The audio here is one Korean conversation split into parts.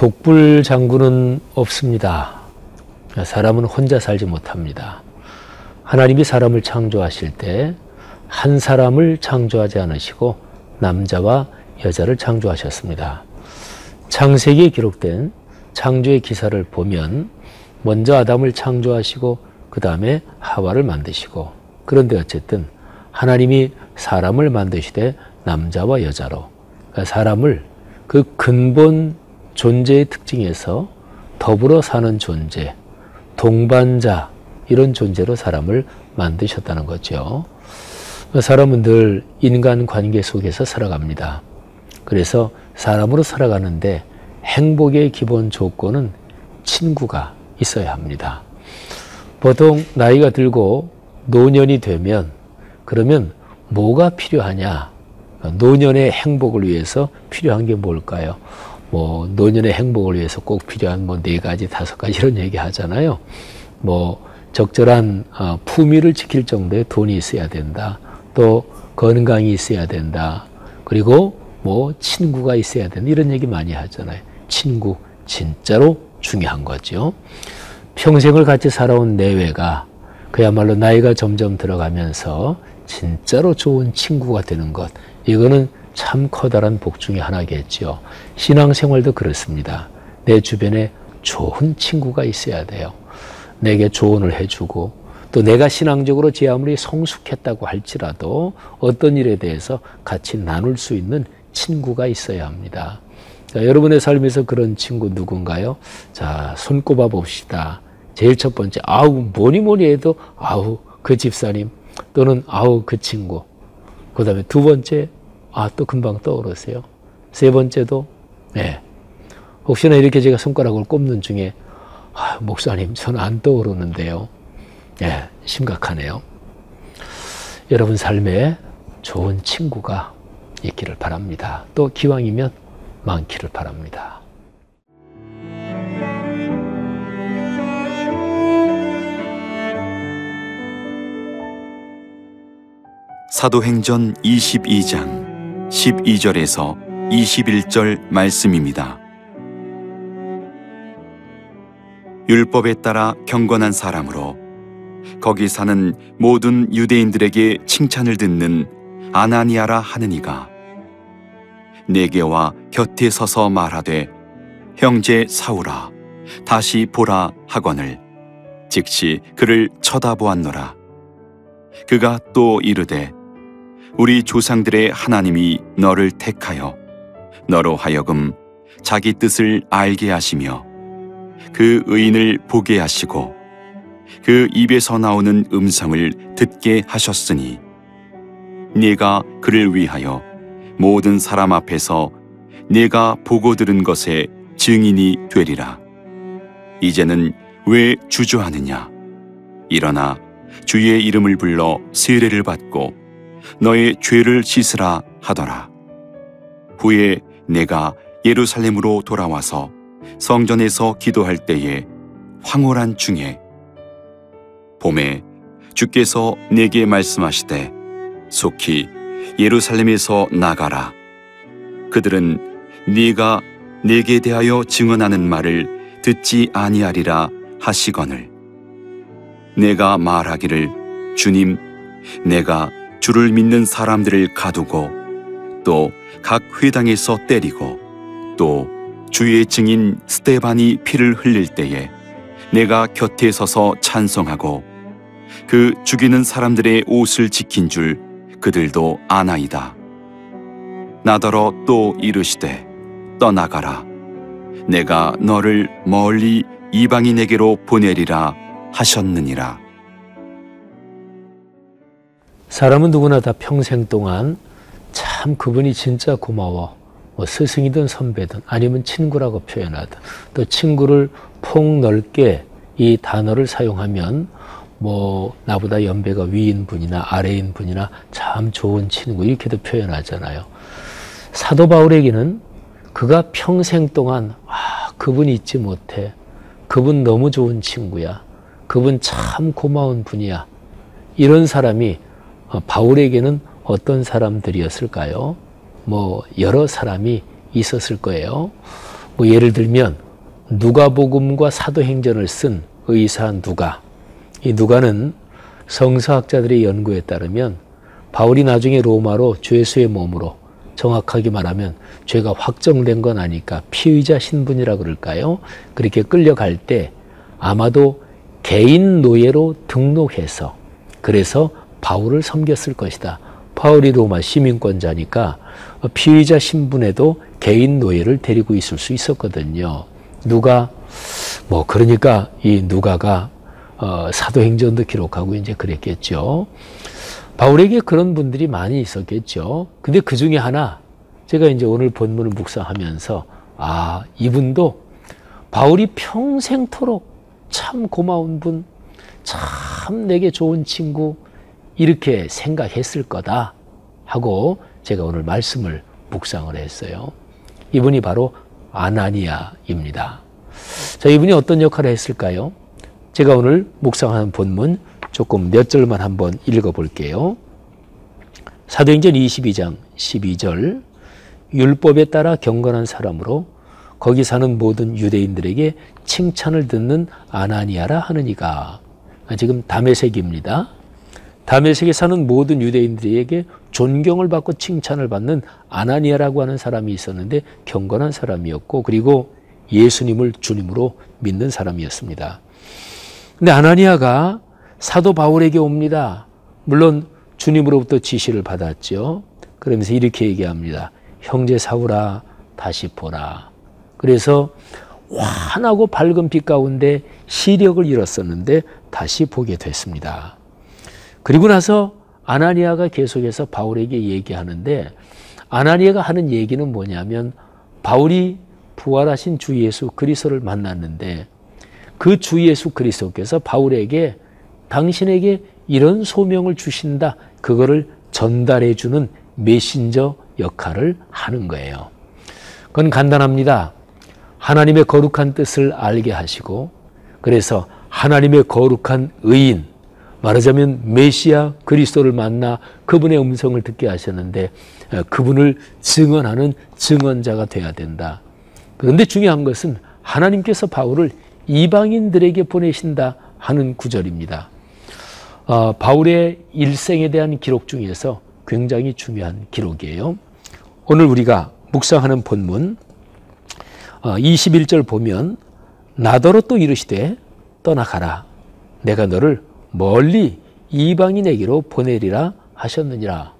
독불 장군은 없습니다. 사람은 혼자 살지 못합니다. 하나님이 사람을 창조하실 때 한 사람을 창조하지 않으시고 남자와 여자를 창조하셨습니다. 창세기에 기록된 창조의 기사를 보면 먼저 아담을 창조하시고 그 다음에 하와를 만드시고 그런데 어쨌든 하나님이 사람을 만드시되 남자와 여자로 그러니까 사람을 그 근본 존재의 특징에서 더불어 사는 존재, 동반자 이런 존재로 사람을 만드셨다는 거죠. 사람은 늘 인간 관계 속에서 살아갑니다. 그래서 사람으로 살아가는데 행복의 기본 조건은 친구가 있어야 합니다. 보통 나이가 들고 노년이 되면 그러면 뭐가 필요하냐? 노년의 행복을 위해서 필요한 게 뭘까요? 뭐 노년의 행복을 위해서 꼭 필요한 뭐 네 가지 다섯 가지 이런 얘기 하잖아요. 뭐 적절한 어, 품위를 지킬 정도의 돈이 있어야 된다. 또 건강이 있어야 된다. 그리고 뭐 친구가 있어야 된다. 이런 얘기 많이 하잖아요. 친구 진짜로 중요한 거죠. 평생을 같이 살아온 내외가 그야말로 나이가 점점 들어가면서 진짜로 좋은 친구가 되는 것. 이거는 참 커다란 복 중의 하나겠죠. 신앙생활도 그렇습니다. 내 주변에 좋은 친구가 있어야 돼요. 내게 조언을 해주고 또 내가 신앙적으로 제 아무리 성숙했다고 할지라도 어떤 일에 대해서 같이 나눌 수 있는 친구가 있어야 합니다. 자, 여러분의 삶에서 그런 친구 누군가요? 자, 손꼽아 봅시다. 제일 첫 번째, 아우, 뭐니 뭐니 해도, 아우, 그 집사님, 또는 아우, 그 친구. 그 다음에 두 번째, 아, 또 금방 떠오르세요. 세 번째도, 네. 혹시나 이렇게 제가 손가락을 꼽는 중에, 아, 목사님, 저는 안 떠오르는데요. 예, 심각하네요. 여러분 삶에 좋은 친구가 있기를 바랍니다. 또 기왕이면 많기를 바랍니다. 사도행전 22장 12절에서 21절 말씀입니다. 율법에 따라 경건한 사람으로 거기 사는 모든 유대인들에게 칭찬을 듣는 아나니아라 하는 이가 내게와 곁에 서서 말하되 형제 사울아 다시 보라 하거늘 즉시 그를 쳐다보았노라 그가 또 이르되 우리 조상들의 하나님이 너를 택하여 너로 하여금 자기 뜻을 알게 하시며 그 의인을 보게 하시고 그 입에서 나오는 음성을 듣게 하셨으니 네가 그를 위하여 모든 사람 앞에서 네가 보고 들은 것에 증인이 되리라. 이제는 왜 주저하느냐? 일어나 주의 이름을 불러 세례를 받고 너의 죄를 씻으라 하더라. 후에 내가 예루살렘으로 돌아와서 성전에서 기도할 때에 황홀한 중에 봄에 주께서 내게 말씀하시되 속히 예루살렘에서 나가라. 그들은 네가 내게 대하여 증언하는 말을 듣지 아니하리라 하시거늘. 내가 말하기를 주님 내가 주를 믿는 사람들을 가두고 또 각 회당에서 때리고 또 주의 증인 스테반이 피를 흘릴 때에 내가 곁에 서서 찬송하고 그 죽이는 사람들의 옷을 지킨 줄 그들도 아나이다. 나더러 또 이르시되 떠나가라. 내가 너를 멀리 이방인에게로 보내리라 하셨느니라. 사람은 누구나 다 평생 동안 참 그분이 진짜 고마워. 뭐 스승이든 선배든 아니면 친구라고 표현하든 또 친구를 폭넓게 이 단어를 사용하면 뭐 나보다 연배가 위인 분이나 아래인 분이나 참 좋은 친구 이렇게도 표현하잖아요. 사도 바울에게는 그가 평생 동안 아 그분이 있지 못해 그분 너무 좋은 친구야 그분 참 고마운 분이야 이런 사람이 어, 바울에게는 어떤 사람들이었을까요? 뭐 여러 사람이 있었을 거예요. 뭐 예를 들면 누가복음과 사도행전을 쓴 의사 누가 이 누가는 성서학자들의 연구에 따르면 바울이 나중에 로마로 죄수의 몸으로 정확하게 말하면 죄가 확정된 건 아니까 피의자 신분이라 그럴까요? 그렇게 끌려갈 때 아마도 개인 노예로 등록해서 그래서 바울을 섬겼을 것이다. 바울이 로마 시민권자니까 피의자 신분에도 개인 노예를 데리고 있을 수 있었거든요. 누가 뭐 그러니까 이 누가가 어, 사도행전도 기록하고 이제 그랬겠죠. 바울에게 그런 분들이 많이 있었겠죠. 근데 그 중에 하나 제가 이제 오늘 본문을 묵상하면서 아 이분도 바울이 평생토록 참 고마운 분, 참 내게 좋은 친구 이렇게 생각했을 거다 하고 제가 오늘 말씀을 묵상을 했어요. 이분이 바로 아나니아입니다. 자, 이분이 어떤 역할을 했을까요? 제가 오늘 묵상하는 본문 조금 몇 절만 한번 읽어 볼게요. 사도행전 22장 12절 율법에 따라 경건한 사람으로 거기 사는 모든 유대인들에게 칭찬을 듣는 아나니아라 하느니가 지금 담에색입니다. 담에색에 사는 모든 유대인들에게 존경을 받고 칭찬을 받는 아나니아라고 하는 사람이 있었는데 경건한 사람이었고 그리고 예수님을 주님으로 믿는 사람이었습니다. 근데 아나니아가 사도 바울에게 옵니다. 물론 주님으로부터 지시를 받았죠. 그러면서 이렇게 얘기합니다. 형제 사울아 다시 보라. 그래서 환하고 밝은 빛 가운데 시력을 잃었었는데 다시 보게 됐습니다. 그리고 나서 아나니아가 계속해서 바울에게 얘기하는데 아나니아가 하는 얘기는 뭐냐면 바울이 부활하신 주 예수 그리스도를 만났는데 그 주 예수 그리스도께서 바울에게 당신에게 이런 소명을 주신다. 그거를 전달해 주는 메신저 역할을 하는 거예요. 그건 간단합니다. 하나님의 거룩한 뜻을 알게 하시고 그래서 하나님의 거룩한 의인 말하자면 메시아 그리스도를 만나 그분의 음성을 듣게 하셨는데 어, 그분을 증언하는 증언자가 돼야 된다. 그런데 중요한 것은 하나님께서 바울을 이방인들에게 보내신다 하는 구절입니다. 어, 바울의 일생에 대한 기록 중에서 굉장히 중요한 기록이에요. 오늘 우리가 묵상하는 본문 21절 어, 보면 나더러 또 이르시되 떠나가라 내가 너를 멀리 이방인에게로 보내리라 하셨느니라.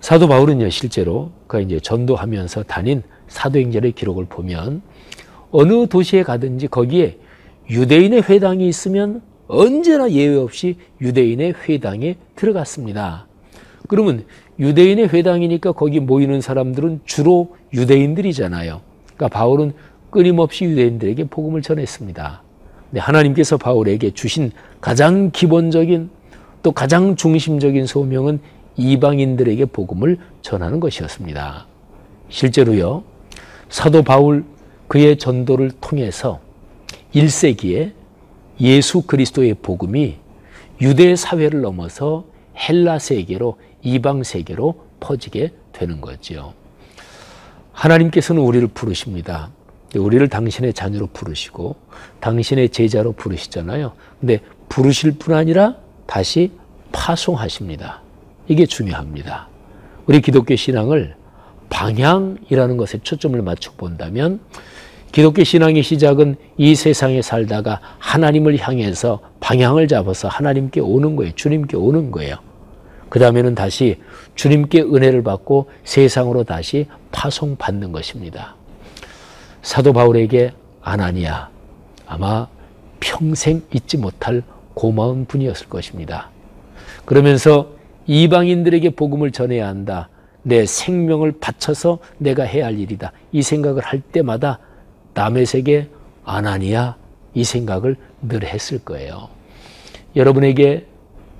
사도 바울은요 실제로 그 이제 전도하면서 다닌 사도행전의 기록을 보면 어느 도시에 가든지 거기에 유대인의 회당이 있으면 언제나 예외 없이 유대인의 회당에 들어갔습니다. 그러면 유대인의 회당이니까 거기 모이는 사람들은 주로 유대인들이잖아요. 그러니까 바울은 끊임없이 유대인들에게 복음을 전했습니다. 네, 하나님께서 바울에게 주신 가장 기본적인 또 가장 중심적인 소명은 이방인들에게 복음을 전하는 것이었습니다. 실제로요, 사도 바울 그의 전도를 통해서 1세기에 예수 그리스도의 복음이 유대 사회를 넘어서 헬라 세계로 이방 세계로 퍼지게 되는 거죠. 하나님께서는 우리를 부르십니다. 우리를 당신의 자녀로 부르시고 당신의 제자로 부르시잖아요. 근데 부르실 뿐 아니라 다시 파송하십니다. 이게 중요합니다. 우리 기독교 신앙을 방향이라는 것에 초점을 맞춰 본다면 기독교 신앙의 시작은 이 세상에 살다가 하나님을 향해서 방향을 잡아서 하나님께 오는 거예요. 주님께 오는 거예요. 그 다음에는 다시 주님께 은혜를 받고 세상으로 다시 파송받는 것입니다. 사도 바울에게 아나니아 아마 평생 잊지 못할 고마운 분이었을 것입니다. 그러면서 이방인들에게 복음을 전해야 한다. 내 생명을 바쳐서 내가 해야 할 일이다. 이 생각을 할 때마다 남의 세계 아나니아 이 생각을 늘 했을 거예요. 여러분에게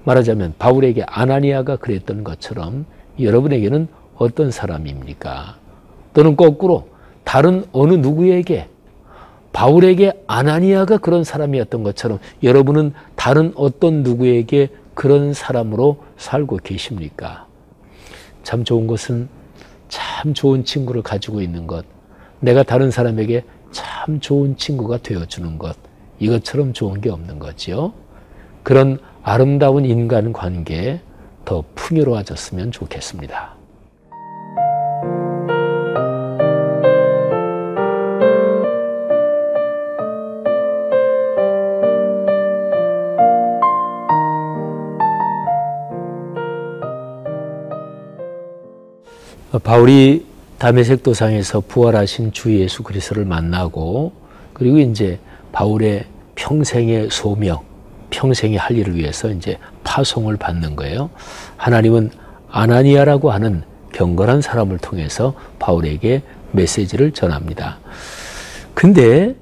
말하자면 바울에게 아나니아가 그랬던 것처럼 여러분에게는 어떤 사람입니까? 또는 거꾸로 다른 어느 누구에게 바울에게 아나니아가 그런 사람이었던 것처럼 여러분은 다른 어떤 누구에게 그런 사람으로 살고 계십니까? 참 좋은 것은 참 좋은 친구를 가지고 있는 것, 내가 다른 사람에게 참 좋은 친구가 되어주는 것. 이것처럼 좋은 게 없는 거지요. 그런 아름다운 인간 관계 더 풍요로워졌으면 좋겠습니다. 바울이 담에색 도상에서 부활하신 주 예수 그리스도를 만나고 그리고 이제 바울의 평생의 소명, 평생의 할 일을 위해서 이제 파송을 받는 거예요. 하나님은 아나니아라고 하는 경건한 사람을 통해서 바울에게 메시지를 전합니다. 근데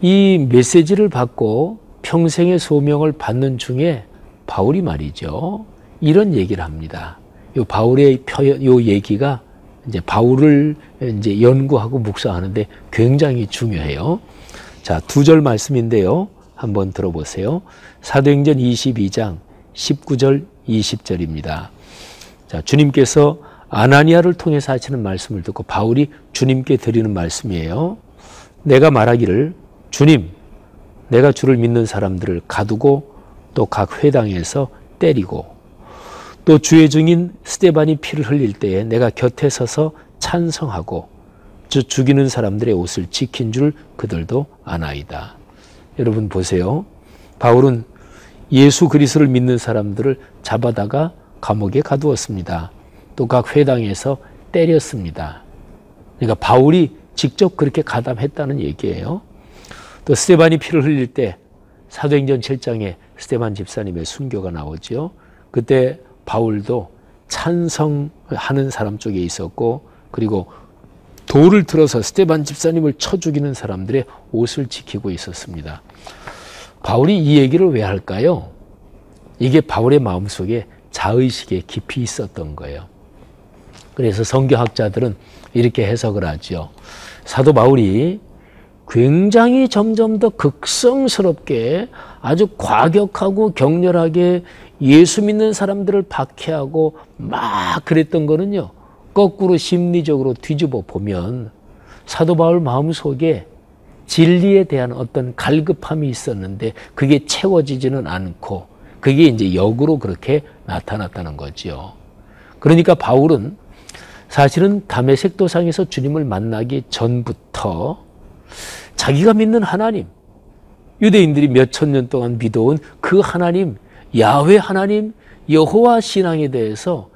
이 메시지를 받고 평생의 소명을 받는 중에 바울이 말이죠. 이런 얘기를 합니다. 요 바울의 표현, 요 얘기가 이제 바울을 이제 연구하고 묵상하는데 굉장히 중요해요. 자, 두 절 말씀인데요. 한번 들어보세요. 사도행전 22장 19절 20절입니다. 자, 주님께서 아나니아를 통해서 하시는 말씀을 듣고 바울이 주님께 드리는 말씀이에요. 내가 말하기를 주님, 내가 주를 믿는 사람들을 가두고 또 각 회당에서 때리고 또 주의 증인 스테반이 피를 흘릴 때에 내가 곁에 서서 찬성하고 저 죽이는 사람들의 옷을 지킨 줄 그들도 아나이다. 여러분 보세요. 바울은 예수 그리스도를 믿는 사람들을 잡아다가 감옥에 가두었습니다. 또 각 회당에서 때렸습니다. 그러니까 바울이 직접 그렇게 가담했다는 얘기예요. 또 스테반이 피를 흘릴 때 사도행전 7장에 스테반 집사님의 순교가 나오죠. 그때 바울도 찬성하는 사람 쪽에 있었고 그리고 돌을 들어서 스테반 집사님을 쳐 죽이는 사람들의 옷을 지키고 있었습니다. 바울이 이 얘기를 왜 할까요? 이게 바울의 마음속에 자의식에 깊이 있었던 거예요. 그래서 성경학자들은 이렇게 해석을 하죠. 사도 바울이 굉장히 점점 더 극성스럽게 아주 과격하고 격렬하게 예수 믿는 사람들을 박해하고 막 그랬던 거는요. 거꾸로 심리적으로 뒤집어 보면 사도 바울 마음속에 진리에 대한 어떤 갈급함이 있었는데 그게 채워지지는 않고 그게 이제 역으로 그렇게 나타났다는 거지요. 그러니까 바울은 사실은 담에색 도상에서 주님을 만나기 전부터 자기가 믿는 하나님, 유대인들이 몇 천 년 동안 믿어온 그 하나님, 야훼 하나님, 여호와 신앙에 대해서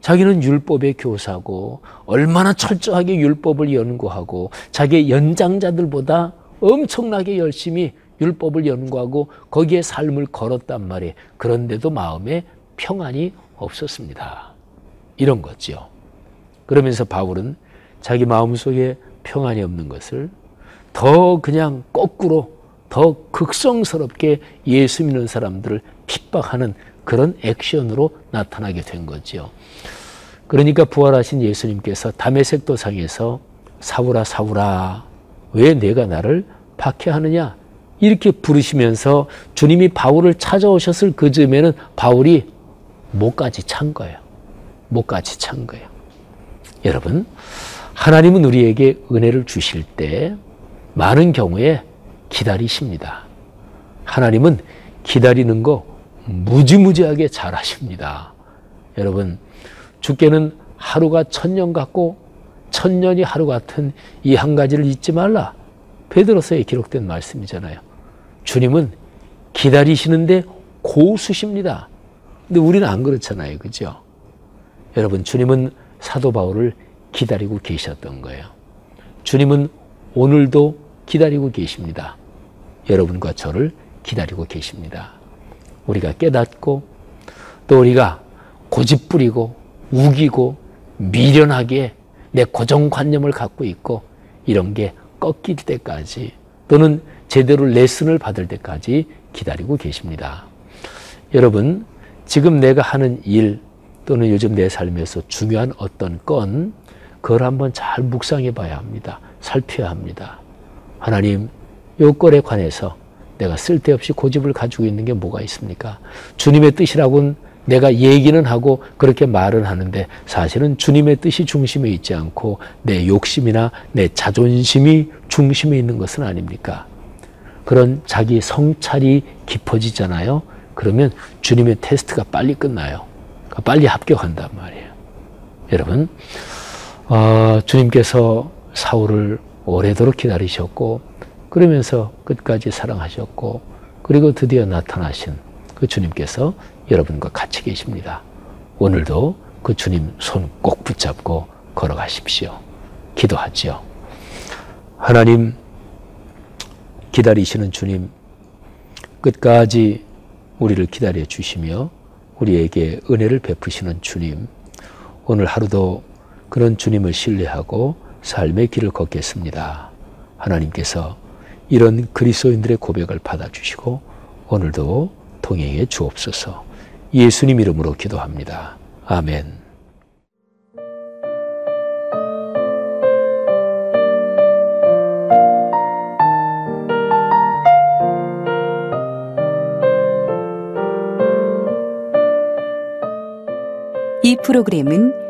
자기는 율법의 교사고 얼마나 철저하게 율법을 연구하고 자기의 연장자들보다 엄청나게 열심히 율법을 연구하고 거기에 삶을 걸었단 말이에요. 그런데도 마음에 평안이 없었습니다. 이런 거죠. 그러면서 바울은 자기 마음속에 평안이 없는 것을 더 그냥 거꾸로 더 극성스럽게 예수 믿는 사람들을 핍박하는 그런 액션으로 나타나게 된 거지요. 그러니까 부활하신 예수님께서 담에색 도상에서 사울아 사울아 왜 내가 나를 박해하느냐 이렇게 부르시면서 주님이 바울을 찾아오셨을 그 즈음에는 바울이 목까지 찬 거예요. 목까지 찬 거예요. 여러분 하나님은 우리에게 은혜를 주실 때 많은 경우에 기다리십니다. 하나님은 기다리는 거 무지무지하게 잘 하십니다. 여러분, 주께는 하루가 천년 같고 천년이 하루 같은 이 한 가지를 잊지 말라. 베드로서에 기록된 말씀이잖아요. 주님은 기다리시는데 고수십니다. 근데 우리는 안 그렇잖아요. 그죠? 여러분, 주님은 사도 바울을 기다리고 계셨던 거예요. 주님은 오늘도 기다리고 계십니다. 여러분과 저를 기다리고 계십니다. 우리가 깨닫고 또 우리가 고집부리고 우기고 미련하게 내 고정관념을 갖고 있고 이런 게 꺾일 때까지 또는 제대로 레슨을 받을 때까지 기다리고 계십니다. 여러분, 지금 내가 하는 일 또는 요즘 내 삶에서 중요한 어떤 건 그걸 한번 잘 묵상해 봐야 합니다. 살펴야 합니다. 하나님, 요 건에 관해서 내가 쓸데없이 고집을 가지고 있는 게 뭐가 있습니까? 주님의 뜻이라고는 내가 얘기는 하고 그렇게 말은 하는데 사실은 주님의 뜻이 중심에 있지 않고 내 욕심이나 내 자존심이 중심에 있는 것은 아닙니까? 그런 자기 성찰이 깊어지잖아요. 그러면 주님의 테스트가 빨리 끝나요. 그러니까 빨리 합격한단 말이에요. 여러분, 어, 주님께서 사울을 오래도록 기다리셨고, 그러면서 끝까지 사랑하셨고, 그리고 드디어 나타나신 그 주님께서 여러분과 같이 계십니다. 오늘도 그 주님 손 꼭 붙잡고 걸어가십시오. 기도하지요. 하나님, 기다리시는 주님, 끝까지 우리를 기다려 주시며 우리에게 은혜를 베푸시는 주님, 오늘 하루도 그런 주님을 신뢰하고 삶의 길을 걷겠습니다. 하나님께서 이런 그리스도인들의 고백을 받아주시고 오늘도 동행해 주옵소서. 예수님 이름으로 기도합니다. 아멘. 이 프로그램은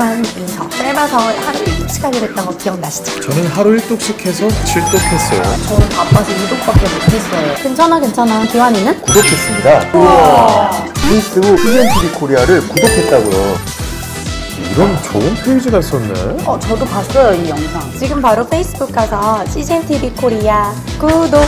인서 짧아서 하루 1독씩 하게 됐던 거 기억나시죠? 저는 하루 1독씩 해서 7독했어요. 저는 바빠서 2독밖에 못했어요. 괜찮아 괜찮아. 기환이는? 구독했습니다. 우와. 페이스북 CGNTV 코리아를 구독했다고요. 이런 좋은 페이지가 있었네. 어 저도 봤어요 이 영상. 지금 바로 페이스북 가서 CGN TV 코리아 구독.